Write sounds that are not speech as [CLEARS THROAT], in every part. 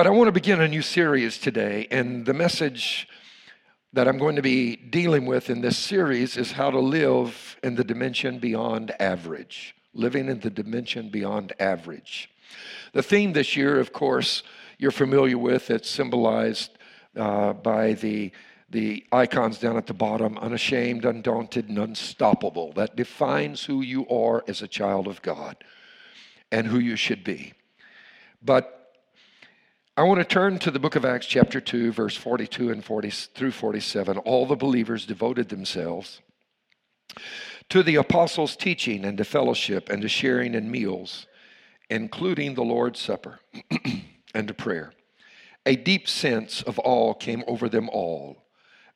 But I want to begin a new series today, and the message that I'm going to be dealing with in this series is how to live in the dimension beyond average. Living in the dimension beyond average. The theme this year, of course, you're familiar with. It's symbolized uh, by the the icons down at the bottom unashamed, undaunted, and unstoppable. That defines who you are as a child of God and who you should be. But I want to turn to the book of Acts, chapter 2, verse 42 and 40 through 47. All the believers devoted themselves to the apostles' teaching and to fellowship and to sharing in meals, including the Lord's Supper [CLEARS THROAT] and to prayer. A deep sense of awe came over them all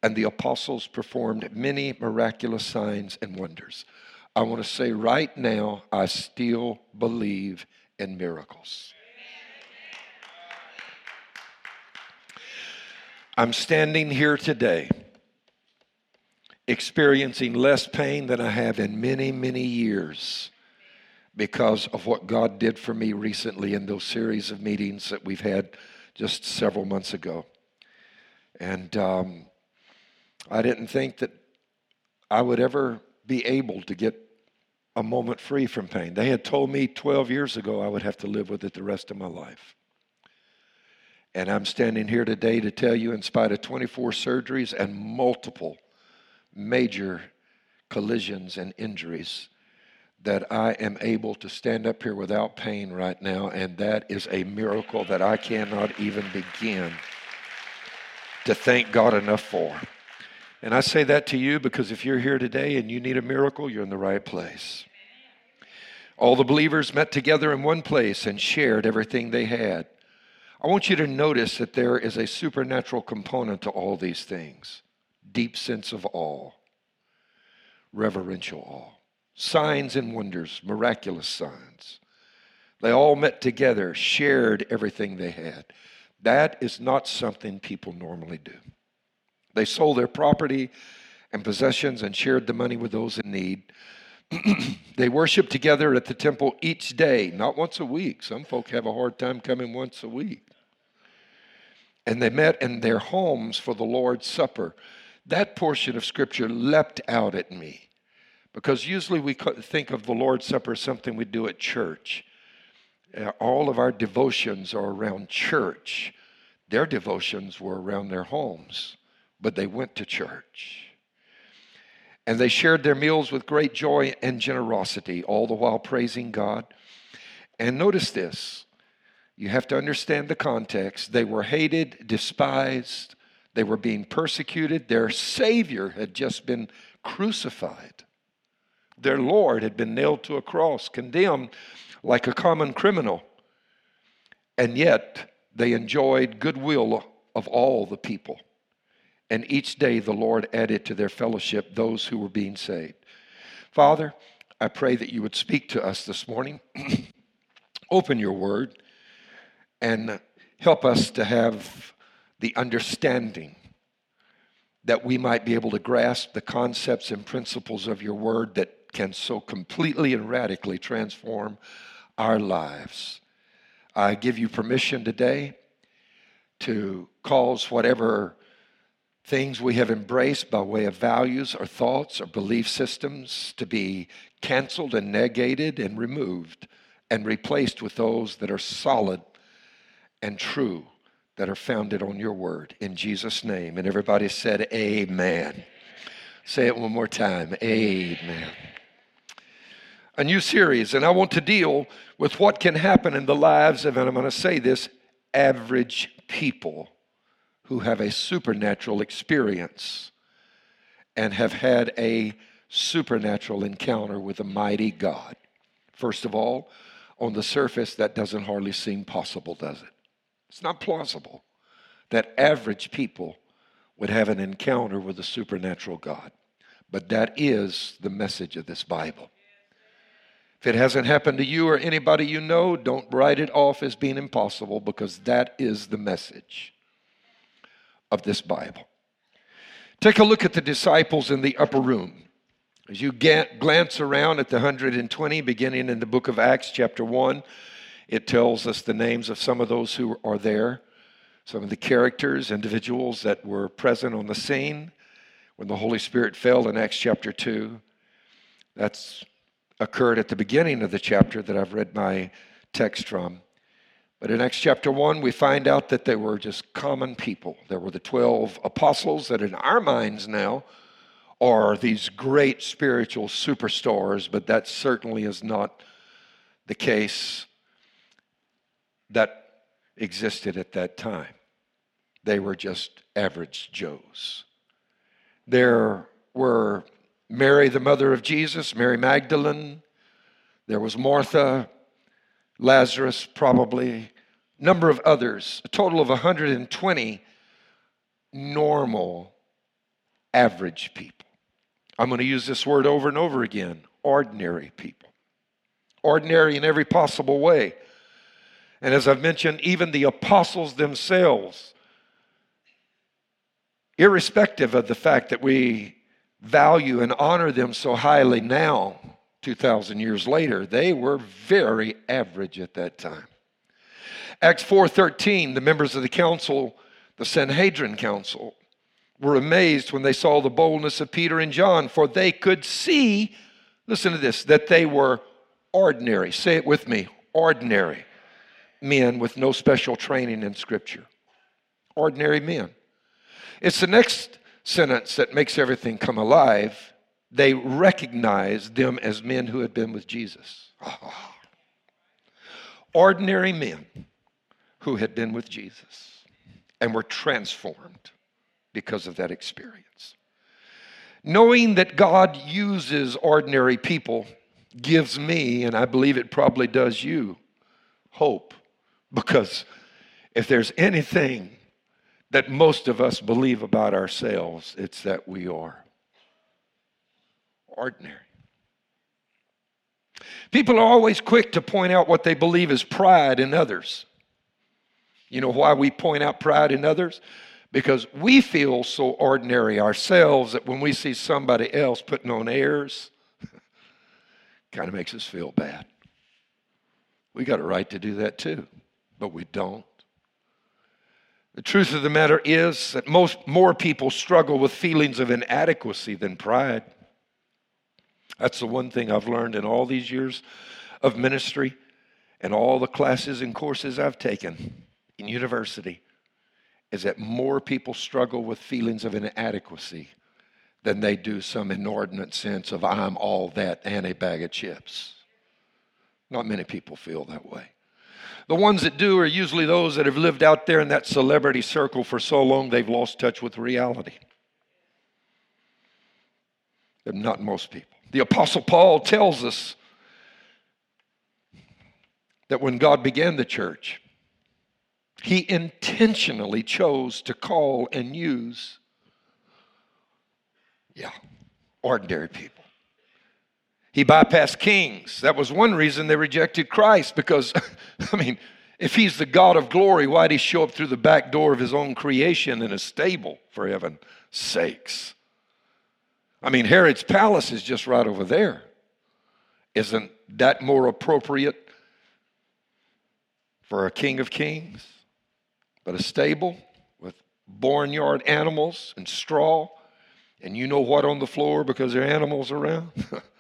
and the apostles performed many miraculous signs and wonders. I want to say right now, I still believe in miracles. I'm standing here today experiencing less pain than I have in many, many years because of what God did for me recently in those series of meetings that we've had just several months ago. And um, I didn't think that I would ever be able to get a moment free from pain. They had told me 12 years ago I would have to live with it the rest of my life. And I'm standing here today to tell you, in spite of 24 surgeries and multiple major collisions and injuries, that I am able to stand up here without pain right now. And that is a miracle that I cannot even begin to thank God enough for. And I say that to you because if you're here today and you need a miracle, you're in the right place. All the believers met together in one place and shared everything they had. I want you to notice that there is a supernatural component to all these things deep sense of awe, reverential awe, signs and wonders, miraculous signs. They all met together, shared everything they had. That is not something people normally do. They sold their property and possessions and shared the money with those in need. [CLEARS THROAT] they worshiped together at the temple each day, not once a week. Some folk have a hard time coming once a week. And they met in their homes for the Lord's Supper. That portion of Scripture leapt out at me because usually we think of the Lord's Supper as something we do at church. Uh, all of our devotions are around church, their devotions were around their homes but they went to church. And they shared their meals with great joy and generosity, all the while praising God. And notice this you have to understand the context. They were hated, despised, they were being persecuted. Their Savior had just been crucified, their Lord had been nailed to a cross, condemned like a common criminal. And yet they enjoyed goodwill of all the people. And each day the Lord added to their fellowship those who were being saved. Father, I pray that you would speak to us this morning. [CLEARS THROAT] Open your word and help us to have the understanding that we might be able to grasp the concepts and principles of your word that can so completely and radically transform our lives. I give you permission today to cause whatever things we have embraced by way of values or thoughts or belief systems to be canceled and negated and removed and replaced with those that are solid and true that are founded on your word in Jesus' name. And everybody said, Amen. Say it one more time. Amen. A new series, and I want to deal with what can happen in the lives of, and I'm going to say this, average people who have a supernatural experience and have had a supernatural encounter with a mighty God. First of all, on the surface, that doesn't hardly seem possible, does it? It's not plausible that average people would have an encounter with a supernatural God. But that is the message of this Bible. If it hasn't happened to you or anybody you know, don't write it off as being impossible because that is the message of this Bible. Take a look at the disciples in the upper room. As you glance around at the 120, beginning in the book of Acts, chapter 1, it tells us the names of some of those who are there. some of the characters, individuals that were present on the scene when the Holy Spirit fell in Acts chapter 2. That's occurred at the beginning of the chapter that I've read my text from. But in Acts chapter 1, we find out that they were just common people. There were the 12 apostles that, in our minds now, are these great spiritual superstars, but that certainly is not the case that existed at that time. They were just average Joes. There were Mary, the mother of Jesus, Mary Magdalene. There was Martha, Lazarus, probably, number of others, a total of 120 normal, average people. I'm going to use this word over and over again ordinary people. Ordinary in every possible way. And as I've mentioned, even the apostles themselves, irrespective of the fact that we value and honor them so highly now, 2,000 years later, they were very average at that time. Acts 4:13, the members of the council, the Sanhedrin council, were amazed when they saw the boldness of Peter and John, for they could see, listen to this, that they were ordinary. Say it with me, ordinary men with no special training in Scripture. Ordinary men. It's the next sentence that makes everything come alive. They recognized them as men who had been with Jesus. [LAUGHS] Ordinary men who had been with Jesus and were transformed because of that experience. Knowing that God uses ordinary people gives me, and I believe it probably does you, hope. Because if there's anything that most of us believe about ourselves, it's that we are ordinary. People are always quick to point out what they believe is pride in others. You know why we point out pride in others? Because we feel so ordinary ourselves that when we see somebody else putting on airs, [LAUGHS] kind of makes us feel bad. We got a right to do that too, but we don't. The truth of the matter is that most more people struggle with feelings of inadequacy than pride. That's the one thing I've learned in all these years of ministry and all the classes and courses I've taken in university is that more people struggle with feelings of inadequacy than they do some inordinate sense of I'm all that and a bag of chips. Not many people feel that way. The ones that do are usually those that have lived out there in that celebrity circle for so long they've lost touch with reality. But not most people. The Apostle Paul tells us that when God began the church, he intentionally chose to call and use, yeah, ordinary people. He bypassed kings. That was one reason they rejected Christ because, [LAUGHS] I mean, if he's the God of glory, why'd he show up through the back door of his own creation in a stable, for heaven's sakes? I mean, Herod's palace is just right over there. Isn't that more appropriate for a king of kings? but a stable with barnyard animals and straw, and you know what on the floor because there are animals around? [LAUGHS]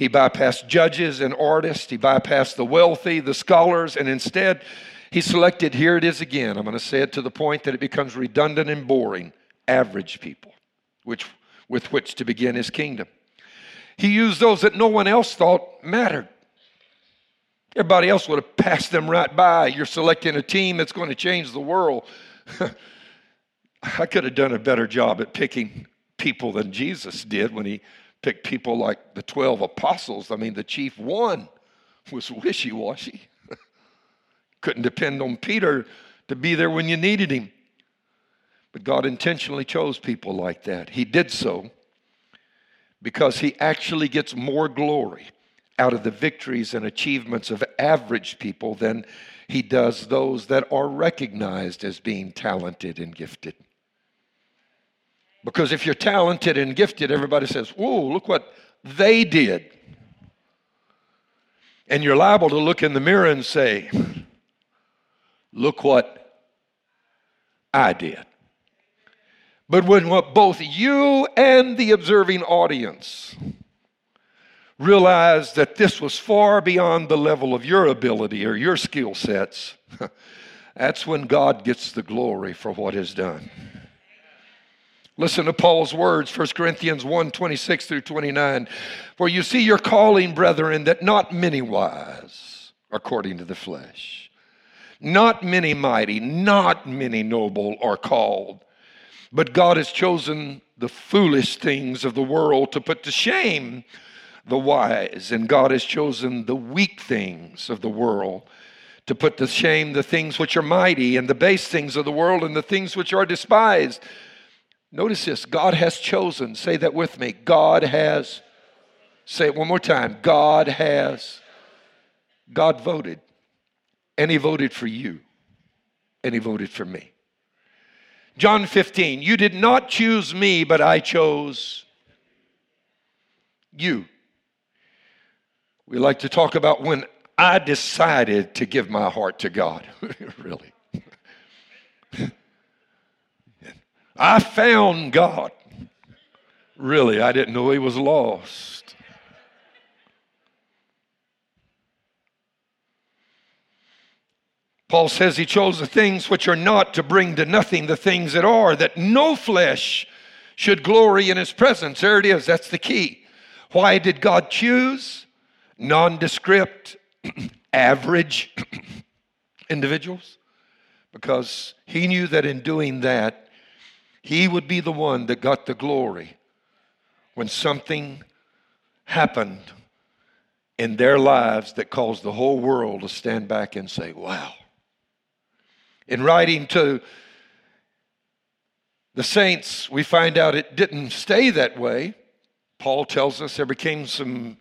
he bypassed judges and artists, he bypassed the wealthy, the scholars, and instead he selected here it is again. I'm going to say it to the point that it becomes redundant and boring average people, which, with which to begin his kingdom. He used those that no one else thought mattered. Everybody else would have passed them right by. You're selecting a team that's going to change the world. [LAUGHS] I could have done a better job at picking people than Jesus did when he picked people like the 12 apostles. I mean, the chief one was wishy washy. [LAUGHS] Couldn't depend on Peter to be there when you needed him. But God intentionally chose people like that. He did so because he actually gets more glory out of the victories and achievements of average people than he does those that are recognized as being talented and gifted. Because if you're talented and gifted, everybody says, Whoa, look what they did. And you're liable to look in the mirror and say, Look what I did. But when both you and the observing audience realize that this was far beyond the level of your ability or your skill sets, [LAUGHS] that's when God gets the glory for what is done. Listen to Paul's words, 1 Corinthians 1 26 through 29. For you see your calling, brethren, that not many wise, according to the flesh, not many mighty, not many noble are called. But God has chosen the foolish things of the world to put to shame the wise, and God has chosen the weak things of the world to put to shame the things which are mighty, and the base things of the world, and the things which are despised. Notice this God has chosen. Say that with me. God has. Say it one more time. God has. God voted. And He voted for you. And He voted for me. John 15, you did not choose me, but I chose you. We like to talk about when I decided to give my heart to God. [LAUGHS] really. I found God. Really, I didn't know he was lost. Paul says he chose the things which are not to bring to nothing the things that are, that no flesh should glory in his presence. There it is, that's the key. Why did God choose nondescript, [CLEARS THROAT] average [CLEARS THROAT] individuals? Because he knew that in doing that, he would be the one that got the glory when something happened in their lives that caused the whole world to stand back and say, Wow. In writing to the saints, we find out it didn't stay that way. Paul tells us there became some,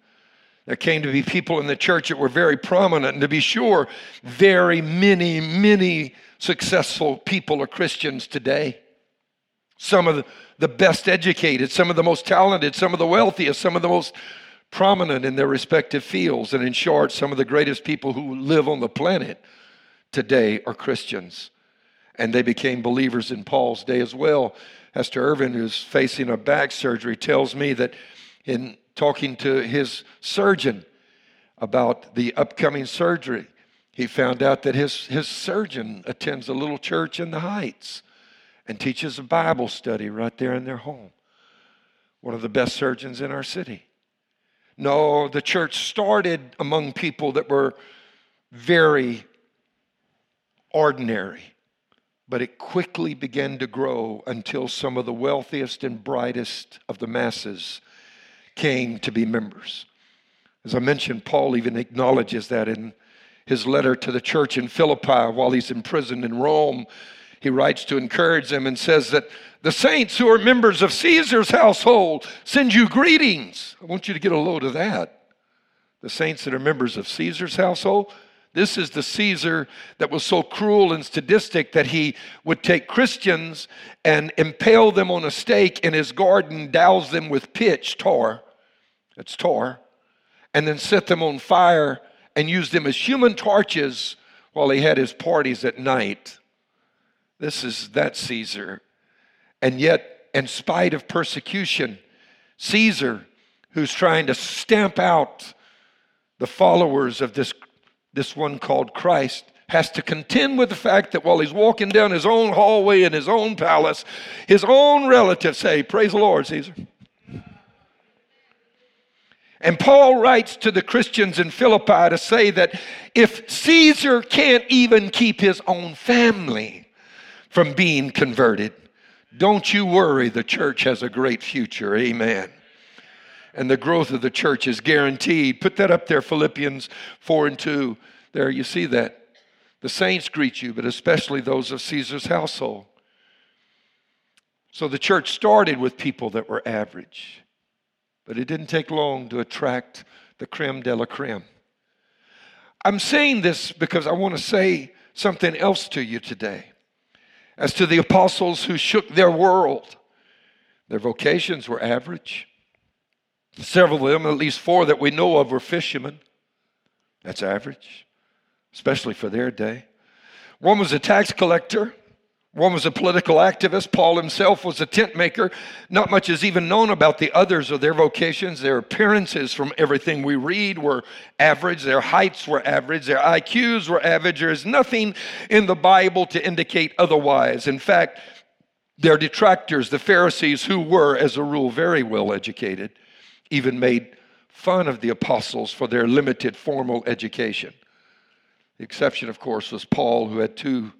there came to be people in the church that were very prominent, and to be sure, very many, many successful people are Christians today. Some of the best educated, some of the most talented, some of the wealthiest, some of the most prominent in their respective fields. And in short, some of the greatest people who live on the planet today are Christians. And they became believers in Paul's day as well. Esther Irvin, who's facing a back surgery, tells me that in talking to his surgeon about the upcoming surgery, he found out that his, his surgeon attends a little church in the Heights and teaches a Bible study right there in their home. One of the best surgeons in our city. No, the church started among people that were very ordinary, but it quickly began to grow until some of the wealthiest and brightest of the masses came to be members. As I mentioned, Paul even acknowledges that in his letter to the church in Philippi while he's imprisoned in Rome he writes to encourage them and says that the saints who are members of Caesar's household send you greetings. I want you to get a load of that. The saints that are members of Caesar's household, this is the Caesar that was so cruel and sadistic that he would take Christians and impale them on a stake in his garden, douse them with pitch, tar, that's tar, and then set them on fire and use them as human torches while he had his parties at night. This is that Caesar. And yet, in spite of persecution, Caesar, who's trying to stamp out the followers of this, this one called Christ, has to contend with the fact that while he's walking down his own hallway in his own palace, his own relatives say, Praise the Lord, Caesar. And Paul writes to the Christians in Philippi to say that if Caesar can't even keep his own family, from being converted. Don't you worry, the church has a great future. Amen. And the growth of the church is guaranteed. Put that up there, Philippians 4 and 2. There, you see that. The saints greet you, but especially those of Caesar's household. So the church started with people that were average, but it didn't take long to attract the creme de la creme. I'm saying this because I want to say something else to you today as to the apostles who shook their world. Their vocations were average. Several of them, at least four that we know of, were fishermen. That's average, especially for their day. One was a tax collector, One was a political activist. Paul himself was a tent maker. Not much is even known about the others or their vocations. Their appearances, from everything we read, were average. Their heights were average. Their IQs were average. There is nothing in the Bible to indicate otherwise. In fact, their detractors, the Pharisees, who were, as a rule, very well educated, even made fun of the apostles for their limited formal education. The exception, of course, was Paul, who had two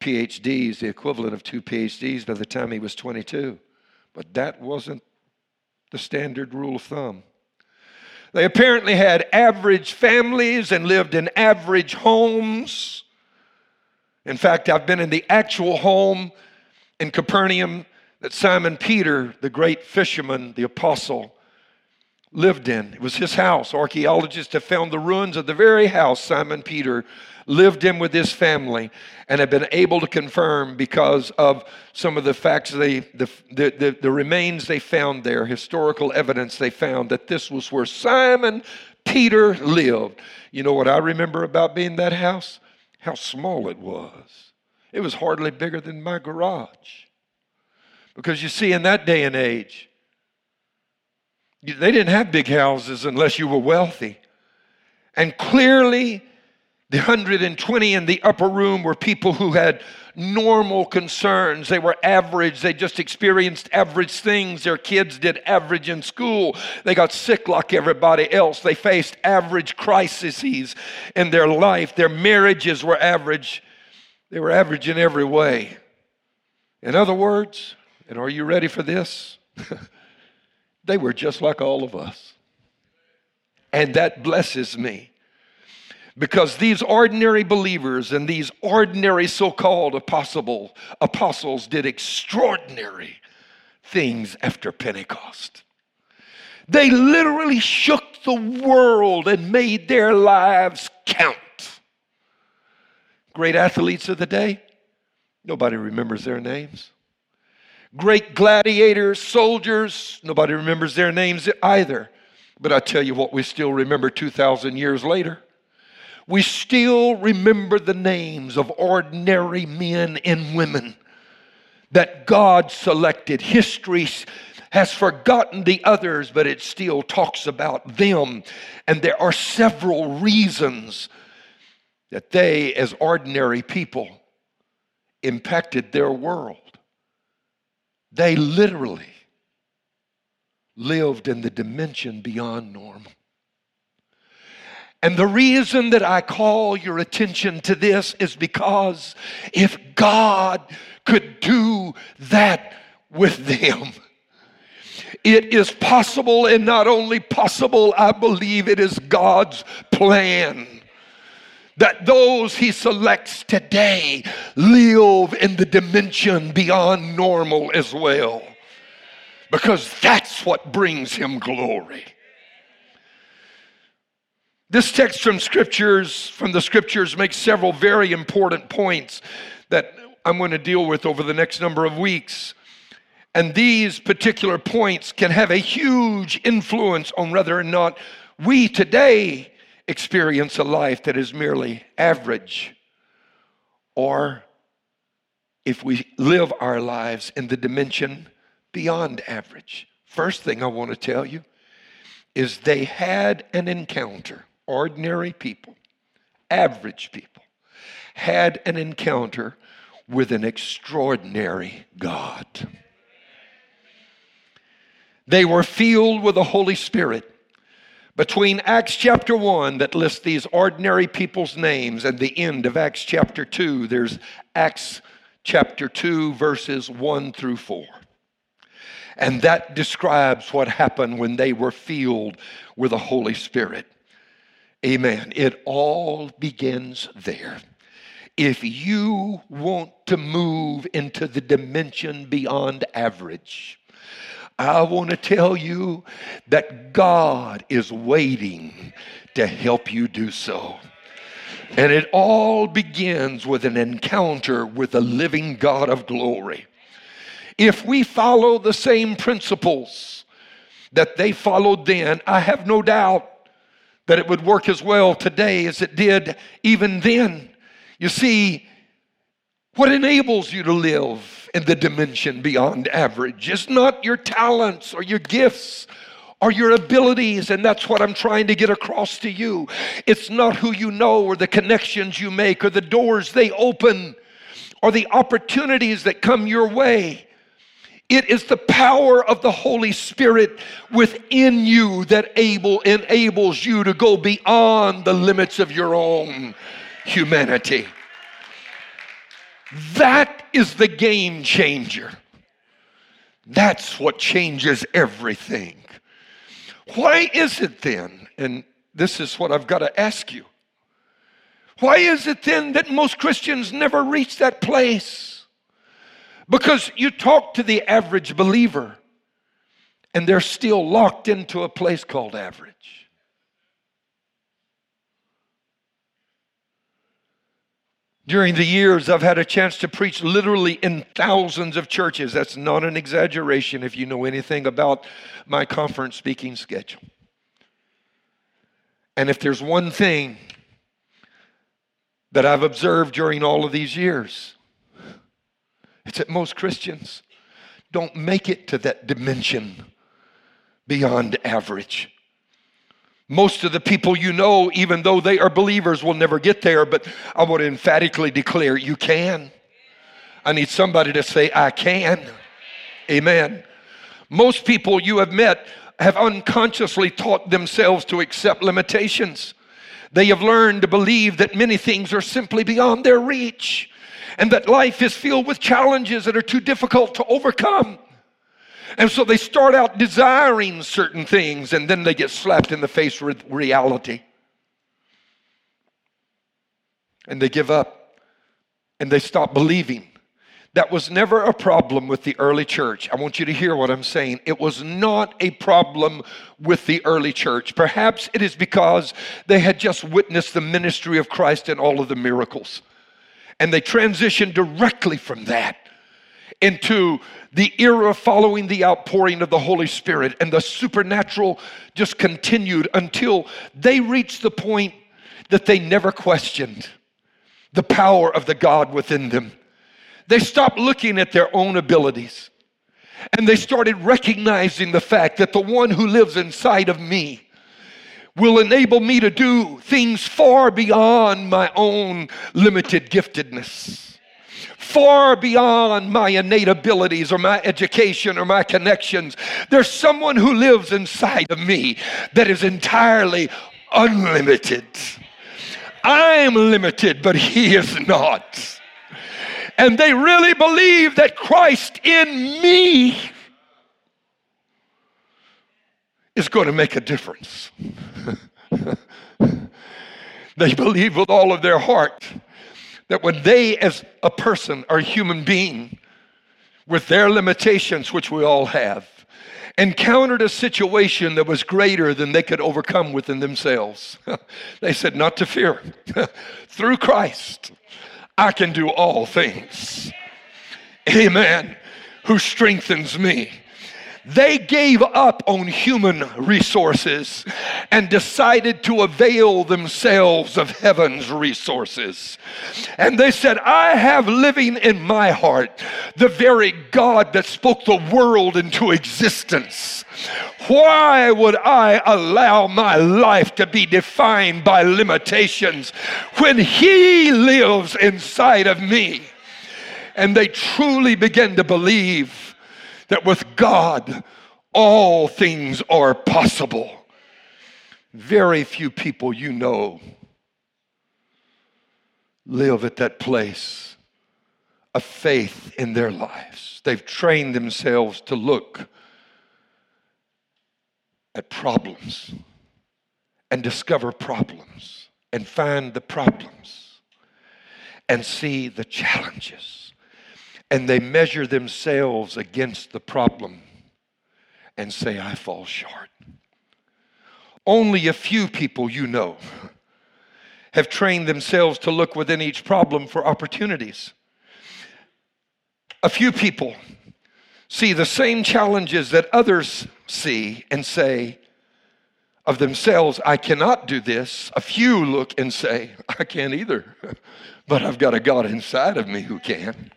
PhDs, the equivalent of two PhDs by the time he was 22. But that wasn't the standard rule of thumb. They apparently had average families and lived in average homes. In fact, I've been in the actual home in Capernaum that Simon Peter, the great fisherman, the apostle, lived in. It was his house. Archaeologists have found the ruins of the very house Simon Peter lived in with his family and have been able to confirm because of some of the facts they the, the, the, the remains they found there historical evidence they found that this was where simon peter lived. You know what i remember about being that house? How small it was. It was hardly bigger than my garage. Because you see in that day and age they didn't have big houses unless you were wealthy. And clearly the 120 in the upper room were people who had normal concerns. They were average. They just experienced average things. Their kids did average in school. They got sick like everybody else. They faced average crises in their life. Their marriages were average. They were average in every way. In other words, and are you ready for this? [LAUGHS] they were just like all of us. And that blesses me because these ordinary believers and these ordinary so-called apostle, apostles did extraordinary things after Pentecost. They literally shook the world and made their lives count. Great athletes of the day, nobody remembers their names. Great gladiators, soldiers, nobody remembers their names either. But I tell you what, we still remember 2,000 years later we still remember the names of ordinary men and women that God selected. History has forgotten the others, but it still talks about them. And there are several reasons that they, as ordinary people, impacted their world. They literally lived in the dimension beyond normal. And the reason that I call your attention to this is because if God could do that with them, it is possible, and not only possible, I believe it is God's plan that those he selects today live in the dimension beyond normal as well. Because that's what brings him glory. This text from scriptures, from the scriptures, makes several very important points that I'm going to deal with over the next number of weeks. And these particular points can have a huge influence on whether or not we today experience a life that is merely average or if we live our lives in the dimension beyond average. First thing I want to tell you is they had an encounter ordinary people, average people, had an encounter with an extraordinary God. They were filled with the Holy Spirit. Between Acts chapter 1, that lists these ordinary people's names, and the end of Acts chapter 2, there's Acts chapter 2, verses 1 through 4. And that describes what happened when they were filled with the Holy Spirit. Amen. It all begins there. If you want to move into the dimension beyond average, I want to tell you that God is waiting to help you do so. And it all begins with an encounter with the living God of glory. If we follow the same principles that they followed then, I have no doubt that it would work as well today as it did even then. You see, What enables you to live in the dimension beyond average is not your talents or your gifts or your abilities, and that's what I'm trying to get across to you. It's not who you know or the connections you make or the doors they open or the opportunities that come your way. It is the power of the Holy Spirit within you that able enables you to go beyond the limits of your own humanity. That is the game changer. That's what changes everything. Why is it then, and this is what I've got to ask you, why is it then that most Christians never reach that place? Because you talk to the average believer and they're still locked into a place called average. During the years, I've had a chance to preach literally in thousands of churches. That's not an exaggeration if you know anything about my conference speaking schedule. And if there's one thing that I've observed during all of these years, it's that most Christians don't make it to that dimension beyond average. Most of the people you know, even though they are believers, will never get there, but I want to emphatically declare you can. I need somebody to say, I can. Amen. Most people you have met have unconsciously taught themselves to accept limitations. They have learned to believe that many things are simply beyond their reach and that life is filled with challenges that are too difficult to overcome. And so they start out desiring certain things and then they get slapped in the face with reality. And they give up and they stop believing. That was never a problem with the early church. I want you to hear what I'm saying. It was not a problem with the early church. Perhaps it is because they had just witnessed the ministry of Christ and all of the miracles. And they transitioned directly from that into the era following the outpouring of the Holy Spirit, and the supernatural just continued until they reached the point that they never questioned the power of the God within them. They stopped looking at their own abilities and they started recognizing the fact that the one who lives inside of me will enable me to do things far beyond my own limited giftedness far beyond my innate abilities or my education or my connections. There's someone who lives inside of me that is entirely unlimited. I'm limited, but he is not. And they really believe that Christ in me is going to make a difference. [LAUGHS] they believe with all of their heart that when they, as a person, or a human being with their limitations, which we all have, encountered a situation that was greater than they could overcome within themselves, [LAUGHS] they said, Not to fear. [LAUGHS] Through Christ, I can do all things. Amen. Who strengthens me. They gave up on human resources and decided to avail themselves of heaven's resources. And they said, I have living in my heart the very God that spoke the world into existence. Why would I allow my life to be defined by limitations when He lives inside of me? And they truly began to believe that with God, all things are possible. Very few people you know live at that place of faith in their lives. They've trained themselves to look at problems and discover problems and find the problems and see the challenges and they measure themselves against the problem and say, I fall short. Only a few people you know have trained themselves to look within each problem for opportunities. A few people see the same challenges that others see and say of themselves, I cannot do this. A few look and say, I can't either. [LAUGHS] but I've got a God inside of me who can.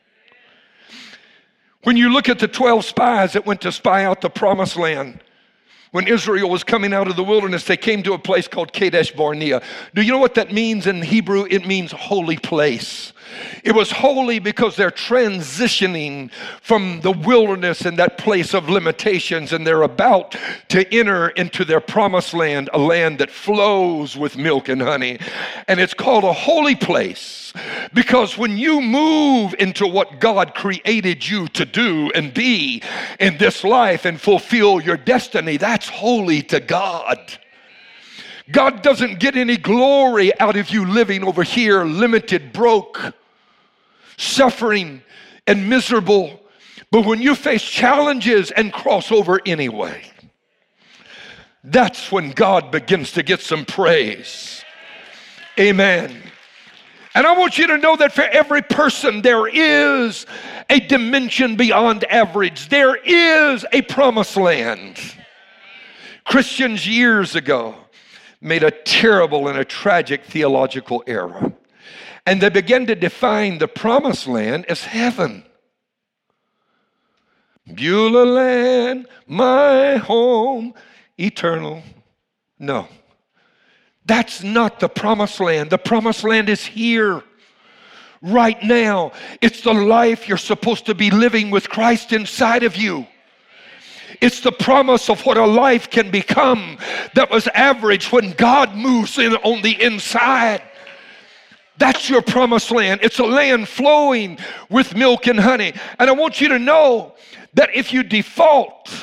When you look at the 12 spies that went to spy out the promised land, when Israel was coming out of the wilderness, they came to a place called Kadesh Barnea. Do you know what that means in Hebrew? It means holy place. It was holy because they're transitioning from the wilderness and that place of limitations, and they're about to enter into their promised land, a land that flows with milk and honey. And it's called a holy place because when you move into what God created you to do and be in this life and fulfill your destiny, that's holy to God. God doesn't get any glory out of you living over here, limited, broke suffering and miserable. But when you face challenges and cross over anyway, that's when God begins to get some praise. Amen. And I want you to know that for every person, there is a dimension beyond average, there is a promised land. Christians years ago made a terrible and a tragic theological error. And they began to define the promised land as heaven. Beulah land, my home, eternal. No, that's not the promised land. The promised land is here right now. It's the life you're supposed to be living with Christ inside of you. It's the promise of what a life can become that was average when God moves in on the inside. That's your promised land. It's a land flowing with milk and honey. And I want you to know that if you default,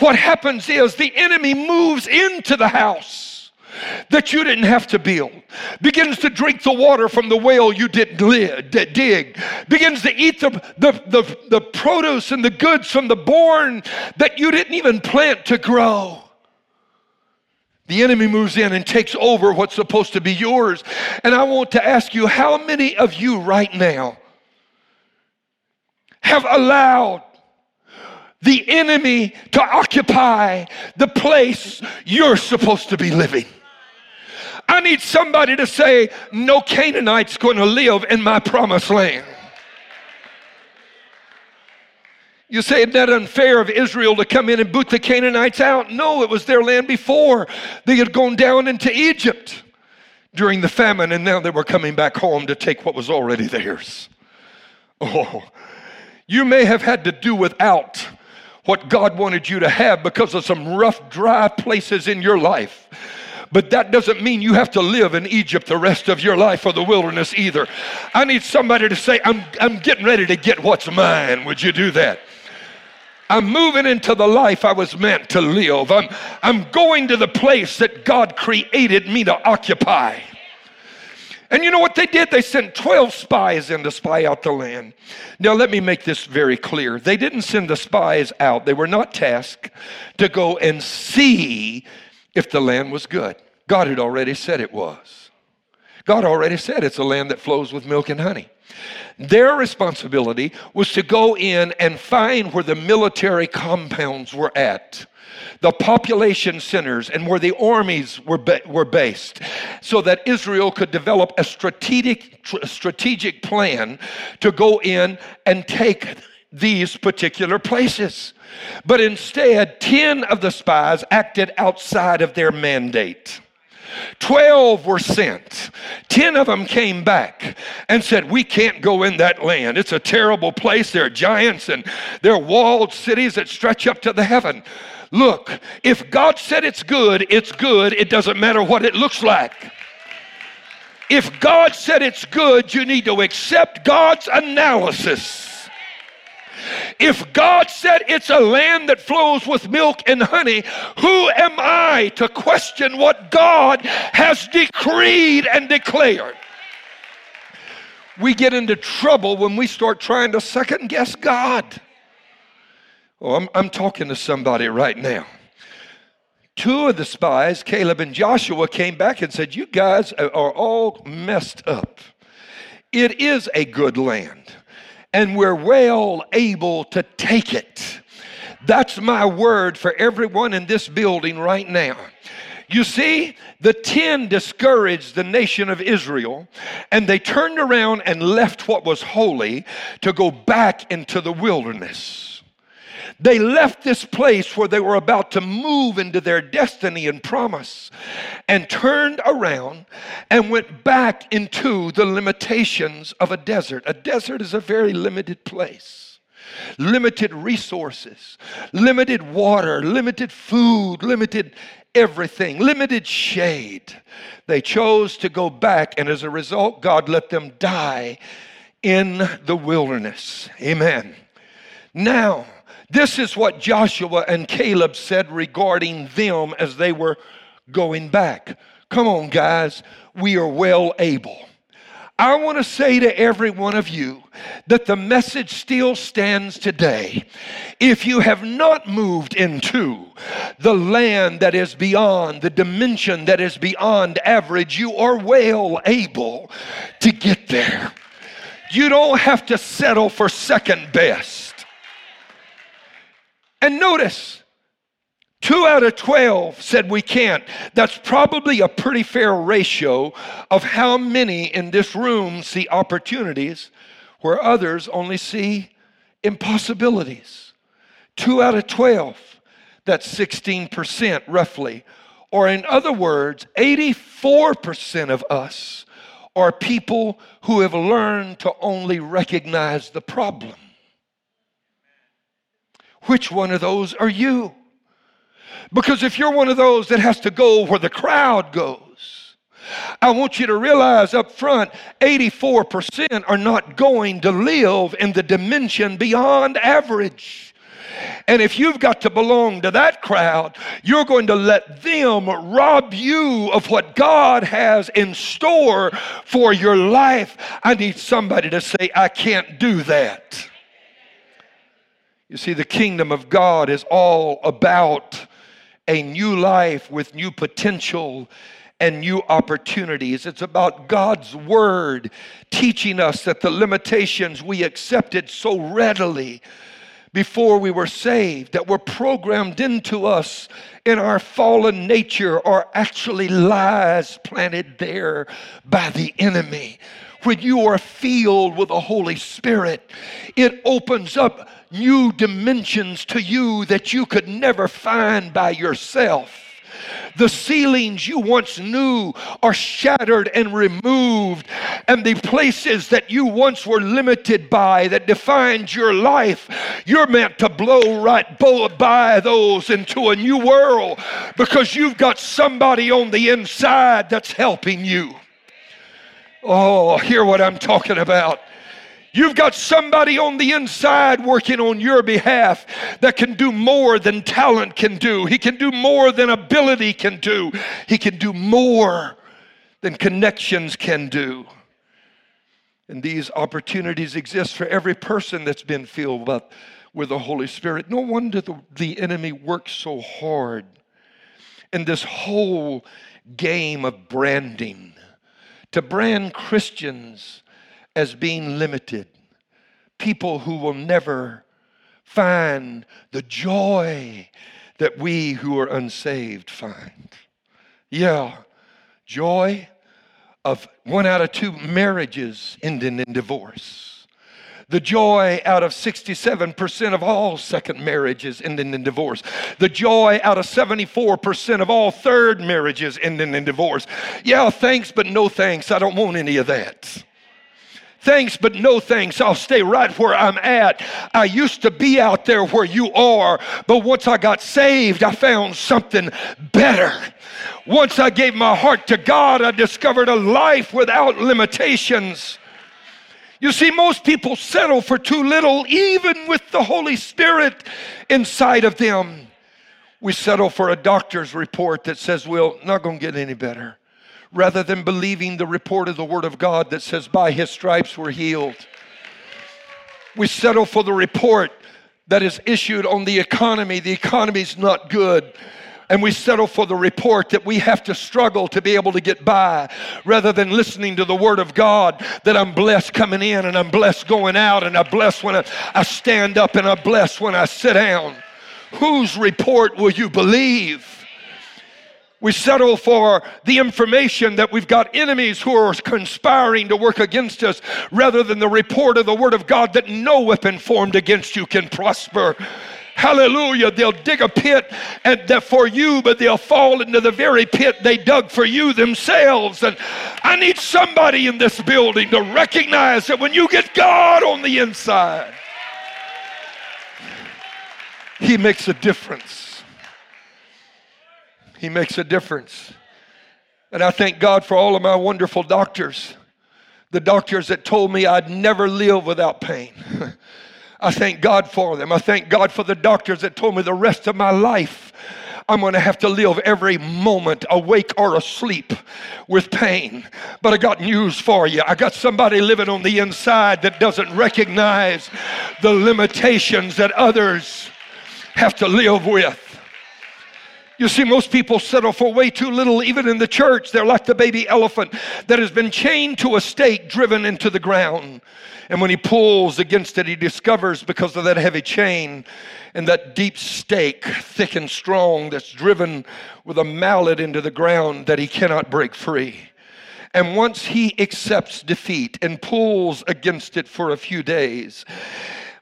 what happens is the enemy moves into the house that you didn't have to build, begins to drink the water from the well you didn't dig, begins to eat the, the, the, the produce and the goods from the born that you didn't even plant to grow. The enemy moves in and takes over what's supposed to be yours. And I want to ask you how many of you right now have allowed the enemy to occupy the place you're supposed to be living? I need somebody to say, No Canaanite's going to live in my promised land. You say, isn't that unfair of Israel to come in and boot the Canaanites out? No, it was their land before. They had gone down into Egypt during the famine, and now they were coming back home to take what was already theirs. Oh, you may have had to do without what God wanted you to have because of some rough, dry places in your life. But that doesn't mean you have to live in Egypt the rest of your life or the wilderness either. I need somebody to say, I'm, I'm getting ready to get what's mine. Would you do that? I'm moving into the life I was meant to live. I'm, I'm going to the place that God created me to occupy. And you know what they did? They sent 12 spies in to spy out the land. Now, let me make this very clear. They didn't send the spies out, they were not tasked to go and see if the land was good. God had already said it was. God already said it's a land that flows with milk and honey. Their responsibility was to go in and find where the military compounds were at, the population centers, and where the armies were, ba- were based, so that Israel could develop a strategic, tr- strategic plan to go in and take these particular places. But instead, 10 of the spies acted outside of their mandate. Twelve were sent. Ten of them came back and said, We can't go in that land. It's a terrible place. There are giants and there are walled cities that stretch up to the heaven. Look, if God said it's good, it's good. It doesn't matter what it looks like. If God said it's good, you need to accept God's analysis. If God said it's a land that flows with milk and honey, who am I to question what God has decreed and declared? We get into trouble when we start trying to second guess God. Oh, I'm, I'm talking to somebody right now. Two of the spies, Caleb and Joshua, came back and said, You guys are all messed up. It is a good land and we're well able to take it. That's my word for everyone in this building right now. You see, the ten discouraged the nation of Israel, and they turned around and left what was holy to go back into the wilderness. They left this place where they were about to move into their destiny and promise and turned around and went back into the limitations of a desert. A desert is a very limited place limited resources, limited water, limited food, limited everything, limited shade. They chose to go back, and as a result, God let them die in the wilderness. Amen. Now, this is what Joshua and Caleb said regarding them as they were going back. Come on, guys, we are well able. I want to say to every one of you that the message still stands today. If you have not moved into the land that is beyond, the dimension that is beyond average, you are well able to get there. You don't have to settle for second best. And notice, Two out of 12 said we can't. That's probably a pretty fair ratio of how many in this room see opportunities where others only see impossibilities. Two out of 12, that's 16% roughly. Or, in other words, 84% of us are people who have learned to only recognize the problem. Which one of those are you? Because if you're one of those that has to go where the crowd goes, I want you to realize up front 84% are not going to live in the dimension beyond average. And if you've got to belong to that crowd, you're going to let them rob you of what God has in store for your life. I need somebody to say, I can't do that. You see, the kingdom of God is all about a new life with new potential and new opportunities. It's about God's Word teaching us that the limitations we accepted so readily before we were saved, that were programmed into us in our fallen nature, are actually lies planted there by the enemy. When you are filled with the Holy Spirit, it opens up new dimensions to you that you could never find by yourself. The ceilings you once knew are shattered and removed, and the places that you once were limited by that defined your life, you're meant to blow right by those into a new world because you've got somebody on the inside that's helping you. Oh, hear what I'm talking about. You've got somebody on the inside working on your behalf that can do more than talent can do. He can do more than ability can do. He can do more than connections can do. And these opportunities exist for every person that's been filled with, with the Holy Spirit. No wonder the, the enemy works so hard in this whole game of branding to brand Christians as being limited, people who will never find the joy that we who are unsaved find. Yeah, joy of one out of two marriages ending in divorce. The joy out of 67% of all second marriages ending in divorce. The joy out of 74% of all third marriages ending in divorce. Yeah, thanks, but no thanks. I don't want any of that thanks, but no thanks. I'll stay right where I'm at. I used to be out there where you are, but once I got saved, I found something better. Once I gave my heart to God, I discovered a life without limitations. You see, most people settle for too little, even with the Holy Spirit inside of them. We settle for a doctor's report that says we're not going to get any better rather than believing the report of the Word of God that says, By His stripes we're healed. We settle for the report that is issued on the economy. The economy's not good. And we settle for the report that we have to struggle to be able to get by rather than listening to the Word of God that I'm blessed coming in and I'm blessed going out and I'm blessed when I, I stand up and I'm blessed when I sit down. Whose report will you believe? We settle for the information that we've got enemies who are conspiring to work against us rather than the report of the Word of God that no weapon formed against you can prosper. Hallelujah. They'll dig a pit and for you, but they'll fall into the very pit they dug for you themselves. And I need somebody in this building to recognize that when you get God on the inside, He makes a difference. He makes a difference. And I thank God for all of my wonderful doctors, the doctors that told me I'd never live without pain. [LAUGHS] I thank God for them. I thank God for the doctors that told me the rest of my life I'm going to have to live every moment, awake or asleep, with pain. But I got news for you. I got somebody living on the inside that doesn't recognize the limitations that others have to live with. You see, most people settle for way too little, even in the church. They're like the baby elephant that has been chained to a stake driven into the ground. And when he pulls against it, he discovers because of that heavy chain and that deep stake, thick and strong, that's driven with a mallet into the ground, that he cannot break free. And once he accepts defeat and pulls against it for a few days,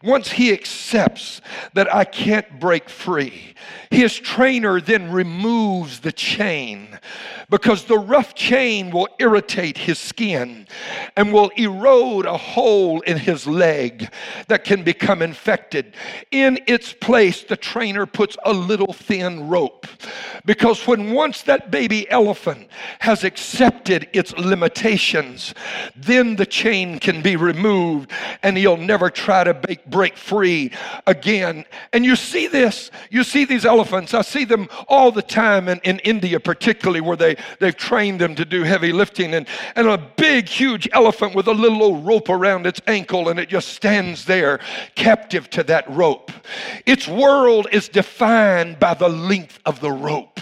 once he accepts that I can't break free, his trainer then removes the chain because the rough chain will irritate his skin and will erode a hole in his leg that can become infected. In its place, the trainer puts a little thin rope because when once that baby elephant has accepted its limitations, then the chain can be removed and he'll never try to break break free again. And you see this, you see these elephants. I see them all the time in, in India, particularly where they, they've trained them to do heavy lifting. And, and a big, huge elephant with a little old rope around its ankle, and it just stands there captive to that rope. Its world is defined by the length of the rope.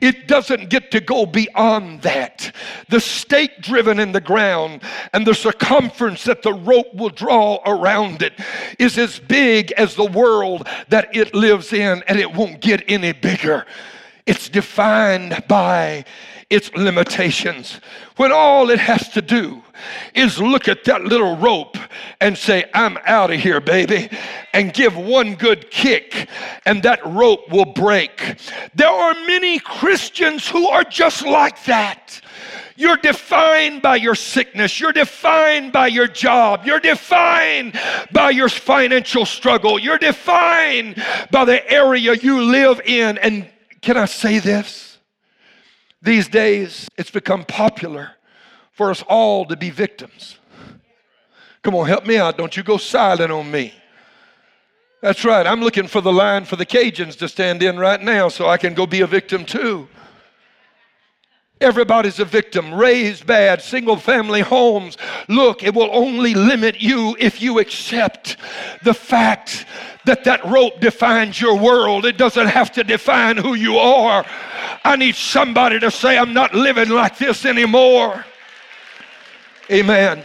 It doesn't get to go beyond that. The stake driven in the ground and the circumference that the rope will draw around it is as big as the world that it lives in, and it won't get any bigger. It's defined by its limitations. When all it has to do is look at that little rope and say, I'm out of here, baby, and give one good kick, and that rope will break. There are many Christians who are just like that. You're defined by your sickness. You're defined by your job. You're defined by your financial struggle. You're defined by the area you live in. And can I say this? These days, it's become popular for us all to be victims. Come on, help me out. Don't you go silent on me. That's right. I'm looking for the line for the Cajuns to stand in right now so I can go be a victim too. Everybody's a victim. Raised bad, single family homes. Look, it will only limit you if you accept the fact that that rope defines your world. It doesn't have to define who you are. I need somebody to say, I'm not living like this anymore. Amen.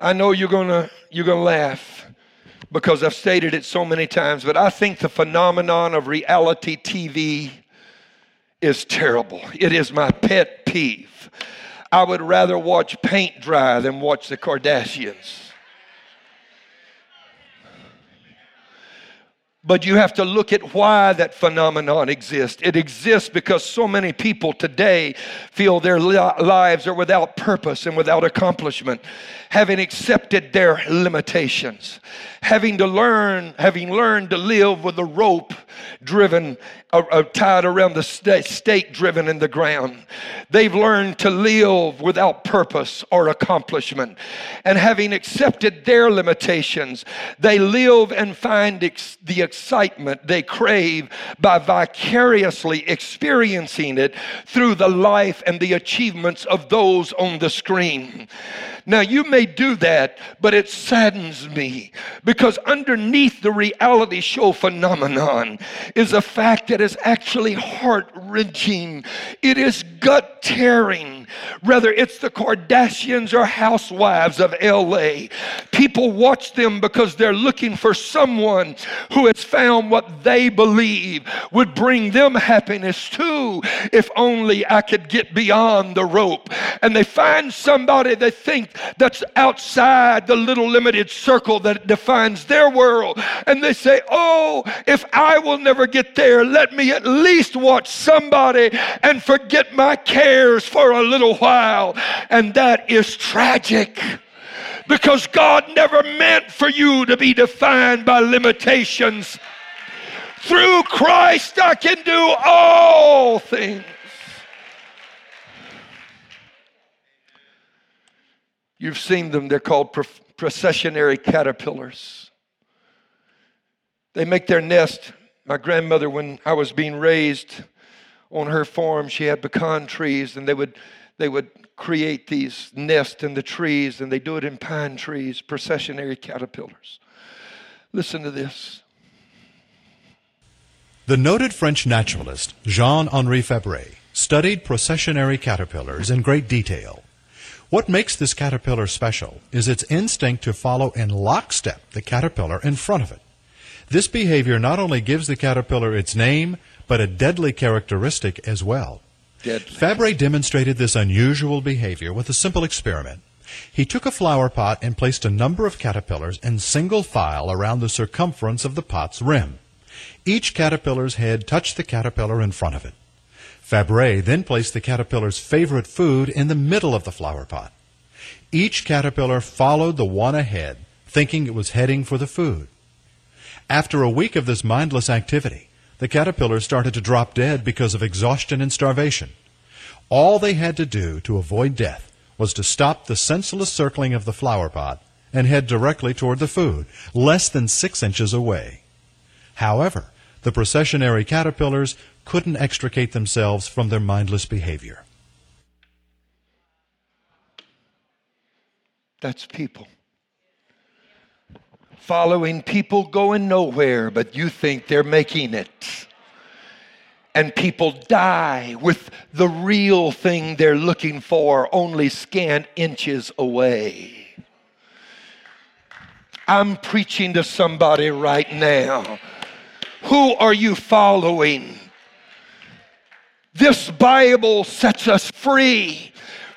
I know you're gonna you're gonna laugh because I've stated it so many times, but I think the phenomenon of reality TV is terrible. It is my pet peeve. I would rather watch paint dry than watch the Kardashians. But you have to look at why that phenomenon exists. It exists because so many people today feel their lives are without purpose and without accomplishment, having accepted their limitations, having to learn, having learned to live with a rope driven, uh, uh, tied around the stake driven in the ground. They've learned to live without purpose or accomplishment. And having accepted their limitations, they live and find ex- the excitement they crave by vicariously experiencing it through the life and the achievements of those on the screen. Now, you may do that, but it saddens me because underneath the reality show phenomenon is a fact that is actually heart wrenching. It is gut tearing. Whether it's the Kardashians or housewives of LA, People watch them because they're looking for someone who has found what they believe would bring them happiness too, if only I could get beyond the rope. And they find somebody they think that's outside the little limited circle that defines their world. And they say, Oh, if I will never get there, let me at least watch somebody and forget my cares for a little while. And that is tragic because God never meant for you to be defined by limitations. Through Christ, I can do all things. You've seen them, they're called processionary caterpillars. They make their nest. My grandmother, when I was being raised on her farm, she had pecan trees, and they would they would create these nests in the trees, and they do it in pine trees, processionary caterpillars. Listen to this. The noted French naturalist Jean Henri Fabre studied processionary caterpillars in great detail. What makes this caterpillar special is its instinct to follow in lockstep the caterpillar in front of it. This behavior not only gives the caterpillar its name, but a deadly characteristic as well. Deadly. Fabre demonstrated this unusual behavior with a simple experiment. He took a flower pot and placed a number of caterpillars in single file around the circumference of the pot's rim. Each caterpillar's head touched the caterpillar in front of it. Fabre then placed the caterpillar's favorite food in the middle of the flower pot. Each caterpillar followed the one ahead, thinking it was heading for the food. After a week of this mindless activity, the caterpillars started to drop dead because of exhaustion and starvation. All they had to do to avoid death was to stop the senseless circling of the flower pot and head directly toward the food, less than six inches away. However, the processionary caterpillars couldn't extricate themselves from their mindless behavior. That's people following people going nowhere, but you think they're making it. And people die with the real thing they're looking for only scant inches away. I'm preaching to somebody right now. Who are you following? This Bible sets us free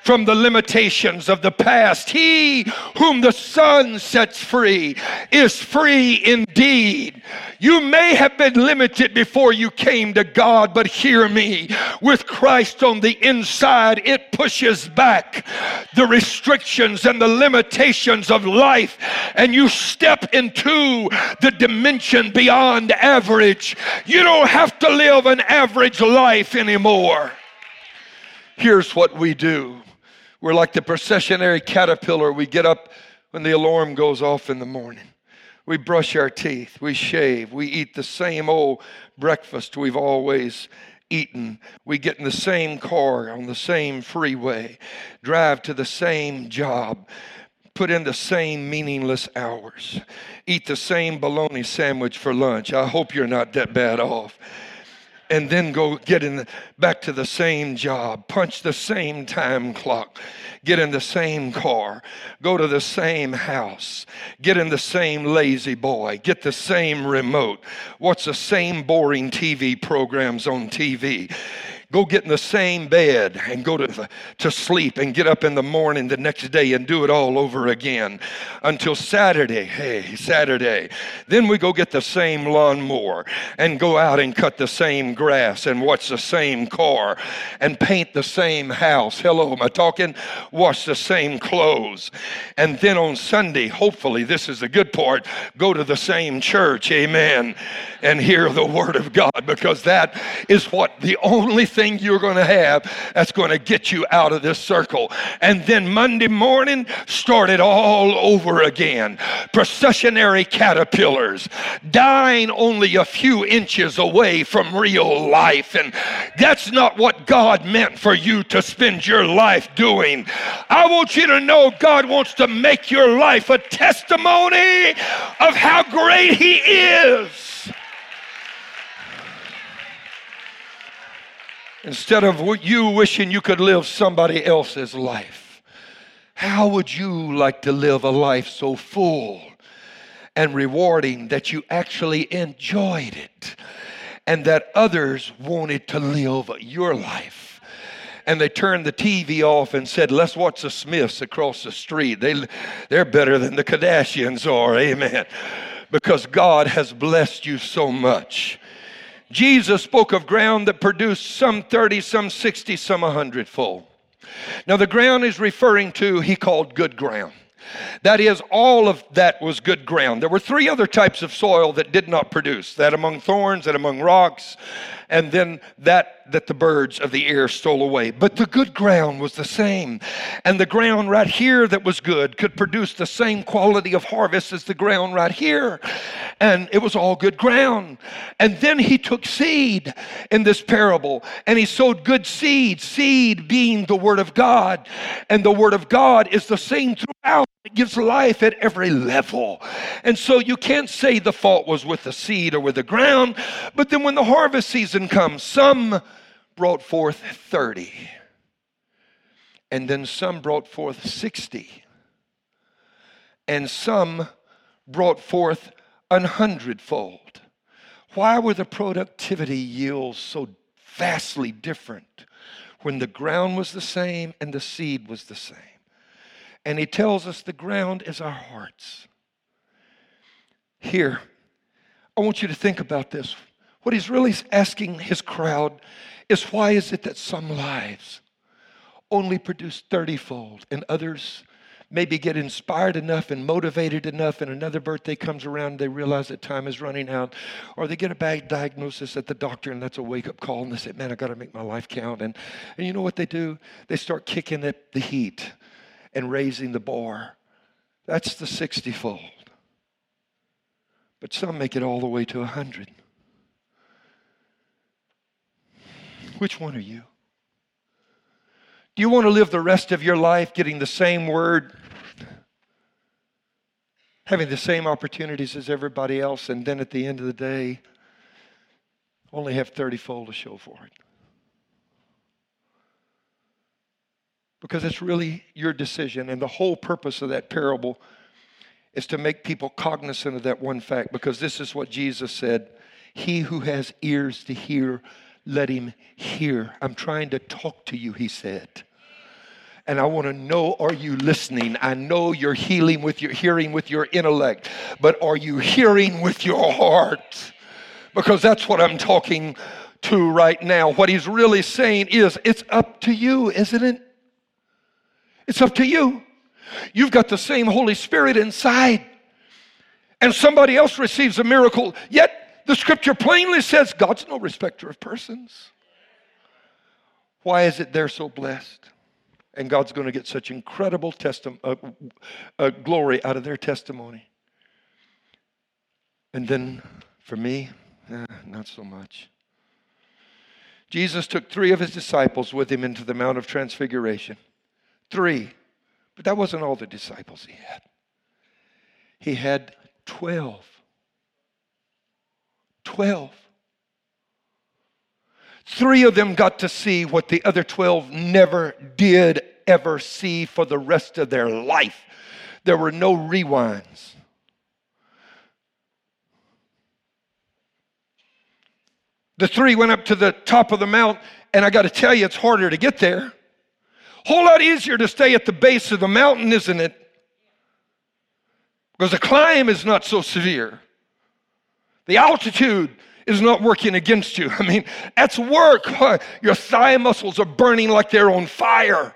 from the limitations of the past. He whom the Son sets free is free indeed. You may have been limited before you came to God, but hear me. With Christ on the inside, it pushes back the restrictions and the limitations of life, and you step into the dimension beyond average. You don't have to live an average life anymore. Here's what we do we're like the processionary caterpillar. We get up when the alarm goes off in the morning. We brush our teeth. We shave. We eat the same old breakfast we've always eaten. We get in the same car on the same freeway, drive to the same job, put in the same meaningless hours, eat the same bologna sandwich for lunch. I hope you're not that bad off and then go get in the, back to the same job, punch the same time clock, get in the same car, go to the same house, get in the same La-Z-Boy, get the same remote, watch the same boring TV programs on TV go get in the same bed and go to, to sleep and get up in the morning the next day and do it all over again until Saturday. Hey, Saturday. Then we go get the same lawnmower and go out and cut the same grass and watch the same car and paint the same house. Hello, am I talking? Wash the same clothes. And then on Sunday, hopefully, this is the good part, go to the same church. Amen. And hear the word of God because that is what the only thing you're going to have that's going to get you out of this circle. And then Monday morning, start it all over again. Processionary caterpillars dying only a few inches away from real life. And that's not what God meant for you to spend your life doing. I want you to know God wants to make your life a testimony of how great He is. Instead of you wishing you could live somebody else's life. How would you like to live a life so full and rewarding that you actually enjoyed it and that others wanted to live your life? And they turned the TV off and said, Let's watch the Smiths across the street. They, they're better than the Kardashians are. Amen. Because God has blessed you so much. Jesus spoke of ground that produced some 30, some 60, some 100 fold. Now, the ground is referring to, he called good ground. That is, all of that was good ground. There were three other types of soil that did not produce that among thorns, that among rocks, and then that that the birds of the air stole away. But the good ground was the same. And the ground right here that was good could produce the same quality of harvest as the ground right here. And it was all good ground. And then he took seed in this parable and he sowed good seed, seed being the word of God. And the word of God is the same throughout. It gives life at every level. And so you can't say the fault was with the seed or with the ground, but then when the harvest season comes, some brought forth 30, and then some brought forth 60, and some brought forth an hundredfold. Why were the productivity yields so vastly different when the ground was the same and the seed was the same? And he tells us the ground is our hearts. Here, I want you to think about this. What he's really asking his crowd is why is it that some lives only produce 30 fold and others maybe get inspired enough and motivated enough and another birthday comes around they realize that time is running out or they get a bad diagnosis at the doctor and that's a wake-up call and they say man i got to make my life count and, and you know what they do they start kicking up the heat and raising the bar. That's the 60 fold. But some make it all the way to 100. Which one are you? Do you want to live the rest of your life getting the same word, having the same opportunities as everybody else, and then at the end of the day, only have 30 fold to show for it? because it's really your decision. And the whole purpose of that parable is to make people cognizant of that one fact because this is what Jesus said He who has ears to hear, let him hear. I'm trying to talk to you, he said. And I want to know are you listening? I know you're healing with your hearing with your intellect, but are you hearing with your heart? Because that's what I'm talking to right now. What he's really saying is it's up to you, isn't it? It's up to you. You've got the same Holy Spirit inside. And somebody else receives a miracle, yet the scripture plainly says God's no respecter of persons. Why is it they're so blessed? And God's going to get such incredible testi- uh, uh, glory out of their testimony. And then for me, eh, not so much. Jesus took three of his disciples with him into the Mount of Transfiguration. Three. But that wasn't all the disciples he had. He had 12. 12. Three of them got to see what the other 12 never did ever see for the rest of their life. There were no rewinds. The three went up to the top of the mount, and I got to tell you, it's harder to get there. Whole lot easier to stay at the base of the mountain, isn't it? Because the climb is not so severe. The altitude is not working against you. [LAUGHS] I mean, that's work. [LAUGHS] Your thigh muscles are burning like they're on fire.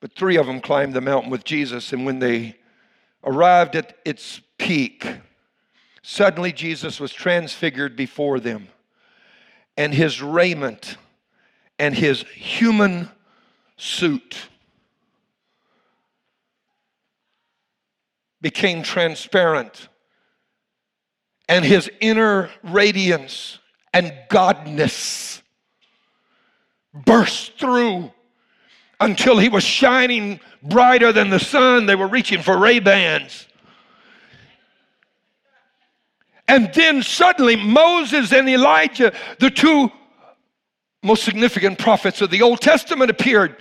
But three of them climbed the mountain with Jesus, and when they arrived at its peak, suddenly Jesus was transfigured before them, and his raiment and his human suit became transparent, and his inner radiance and godness burst through until he was shining brighter than the sun. They were reaching for Ray Bans. And then suddenly, Moses and Elijah, the two most significant prophets of the Old Testament appeared.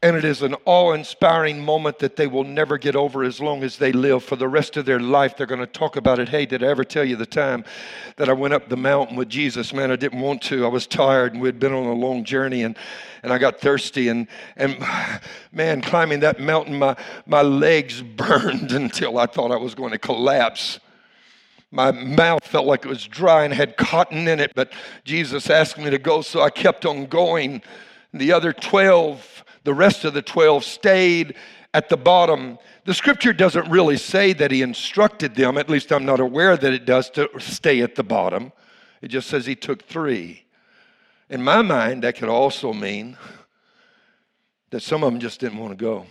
And it is an awe inspiring moment that they will never get over as long as they live. For the rest of their life, they're going to talk about it. Hey, did I ever tell you the time that I went up the mountain with Jesus? Man, I didn't want to. I was tired and we'd been on a long journey and, and I got thirsty. And, and [SIGHS] man, climbing that mountain, my, my legs [LAUGHS] burned until I thought I was going to collapse. My mouth felt like it was dry and had cotton in it, but Jesus asked me to go, so I kept on going. The other 12 the rest of the 12 stayed at the bottom. The scripture doesn't really say that he instructed them, at least I'm not aware that it does, to stay at the bottom. It just says he took three. In my mind, that could also mean that some of them just didn't want to go.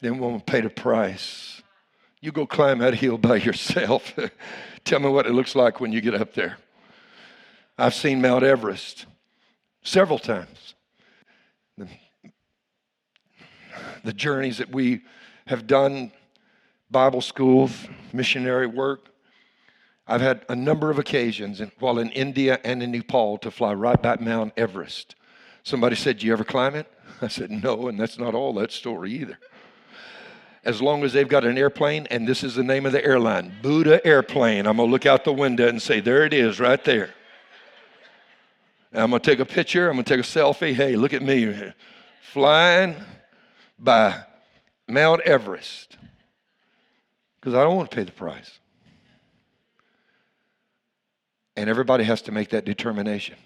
They didn't want to pay the price. You go climb that hill by [LAUGHS] yourself. Tell me what it looks like when you get up there. I've seen Mount Everest several times the, the journeys that we have done, Bible schools, missionary work. I've had a number of occasions while in India and in Nepal to fly right back Mount Everest. Somebody said, Do you ever climb it? [LAUGHS] I said, No, and that's not all that story either. As long as they've got an airplane, and this is the name of the airline, Buddha Airplane, I'm to look out the window and say, There it is right there. And I'm to take a picture. I'm to take a selfie. Hey, look at me flying by Mount Everest because I don't want to pay the price. And everybody has to make that determination.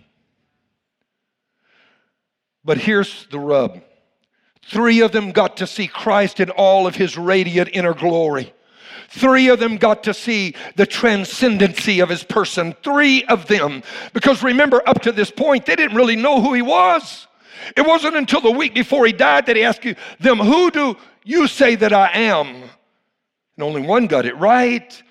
But here's the rub three of them got to see Christ in all of his radiant inner glory. Three of them got to see the transcendency of his person. Three of them. Because remember, up to this point, they didn't really know who he was. It wasn't until the week before he died that he asked you, them, who do you say that I am? And only one got it right.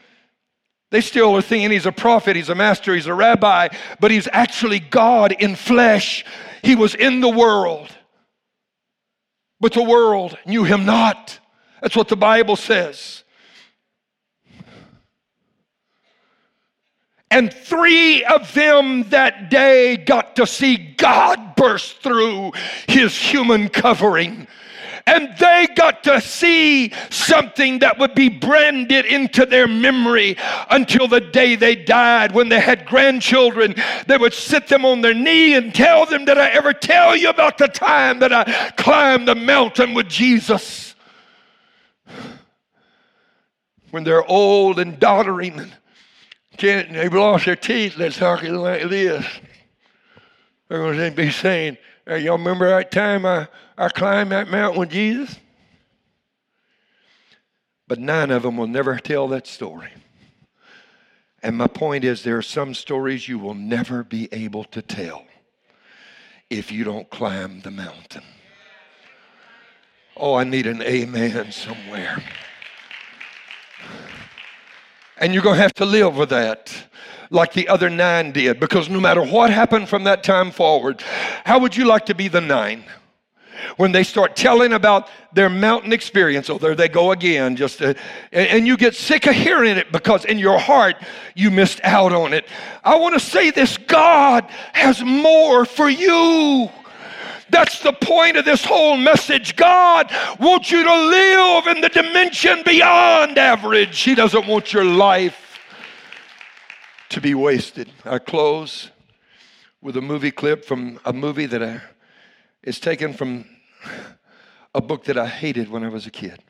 They still are thinking he's a prophet, he's a master, he's a rabbi, but he's actually God in flesh. He was in the world, but the world knew him not. That's what the Bible says. And three of them that day got to see God burst through his human covering. And they got to see something that would be branded into their memory until the day they died. When they had grandchildren, they would sit them on their knee and tell them, Did I ever tell you about the time that I climbed the mountain with Jesus? When they're old and doddering can't, they've lost their teeth, they're talking like this. They're going to be saying, hey, y'all remember that time I, I climbed that mountain with Jesus? But nine of them will never tell that story. And my point is, there are some stories you will never be able to tell if you don't climb the mountain. Oh, I need an amen somewhere. And you're going to have to live with that like the other nine did because no matter what happened from that time forward, how would you like to be the nine? When they start telling about their mountain experience, oh, there they go again, just to, and, and you get sick of hearing it because in your heart you missed out on it. I want to say this God has more for you. That's the point of this whole message. God wants you to live in the dimension beyond average. He doesn't want your life to be wasted. I close with a movie clip from a movie that I, is taken from a book that I hated when I was a kid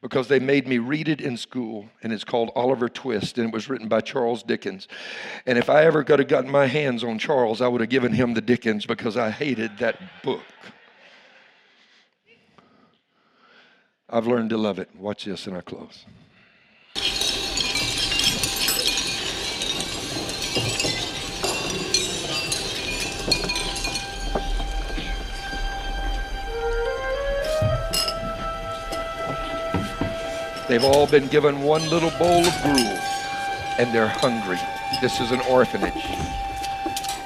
because they made me read it in school, and it's called Oliver Twist, and it was written by Charles Dickens. And if I ever could have gotten my hands on Charles, I would have given him the Dickens because I hated that book. I've learned to love it. Watch this, and I close. They've all been given one little bowl of gruel and they're hungry. This is an orphanage.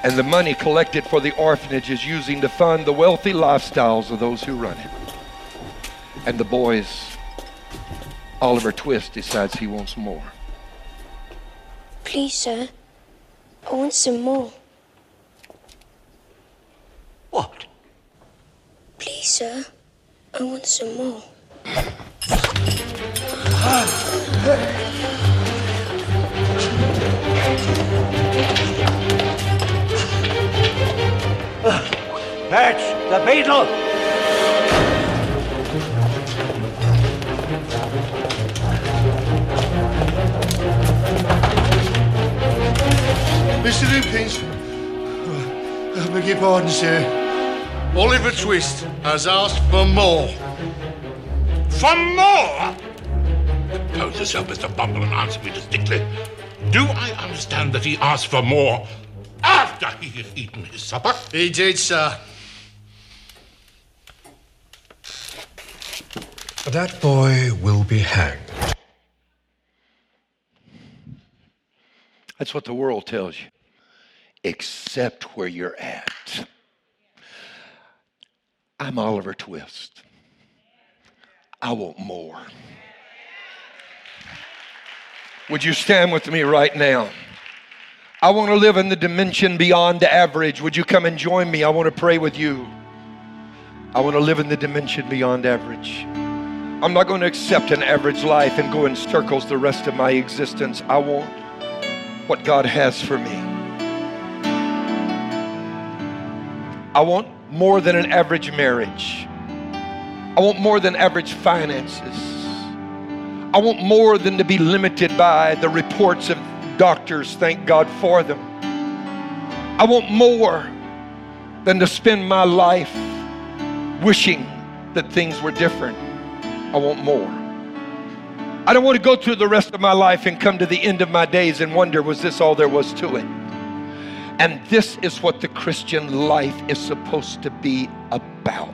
And the money collected for the orphanage is using to fund the wealthy lifestyles of those who run it. And the boys, Oliver Twist decides he wants more. Please, sir, I want some more. What? Please, sir. I want some more. That's the beadle! Mr. Limbkins, I beg your pardon, sir. Oliver Twist has asked for more. For more? Pose yourself, Mr. Bumble, and answer me distinctly. Do I understand that he asked for more after he had eaten his supper? He did, sir. That boy will be hanged. That's what the world tells you. except where you're at. I'm Oliver Twist. I want more. Would you stand with me right now? I want to live in the dimension beyond average. Would you come and join me? I want to pray with you. I want to live in the dimension beyond average. I'm not going to accept an average life and go in circles the rest of my existence. I want what God has for me. I want more than an average marriage. I want more than average finances. I want more than to be limited by the reports of doctors, thank God for them. I want more than to spend my life wishing that things were different. I want more. I don't want to go through the rest of my life and come to the end of my days and wonder, was this all there was to it? And this is what the Christian life is supposed to be about.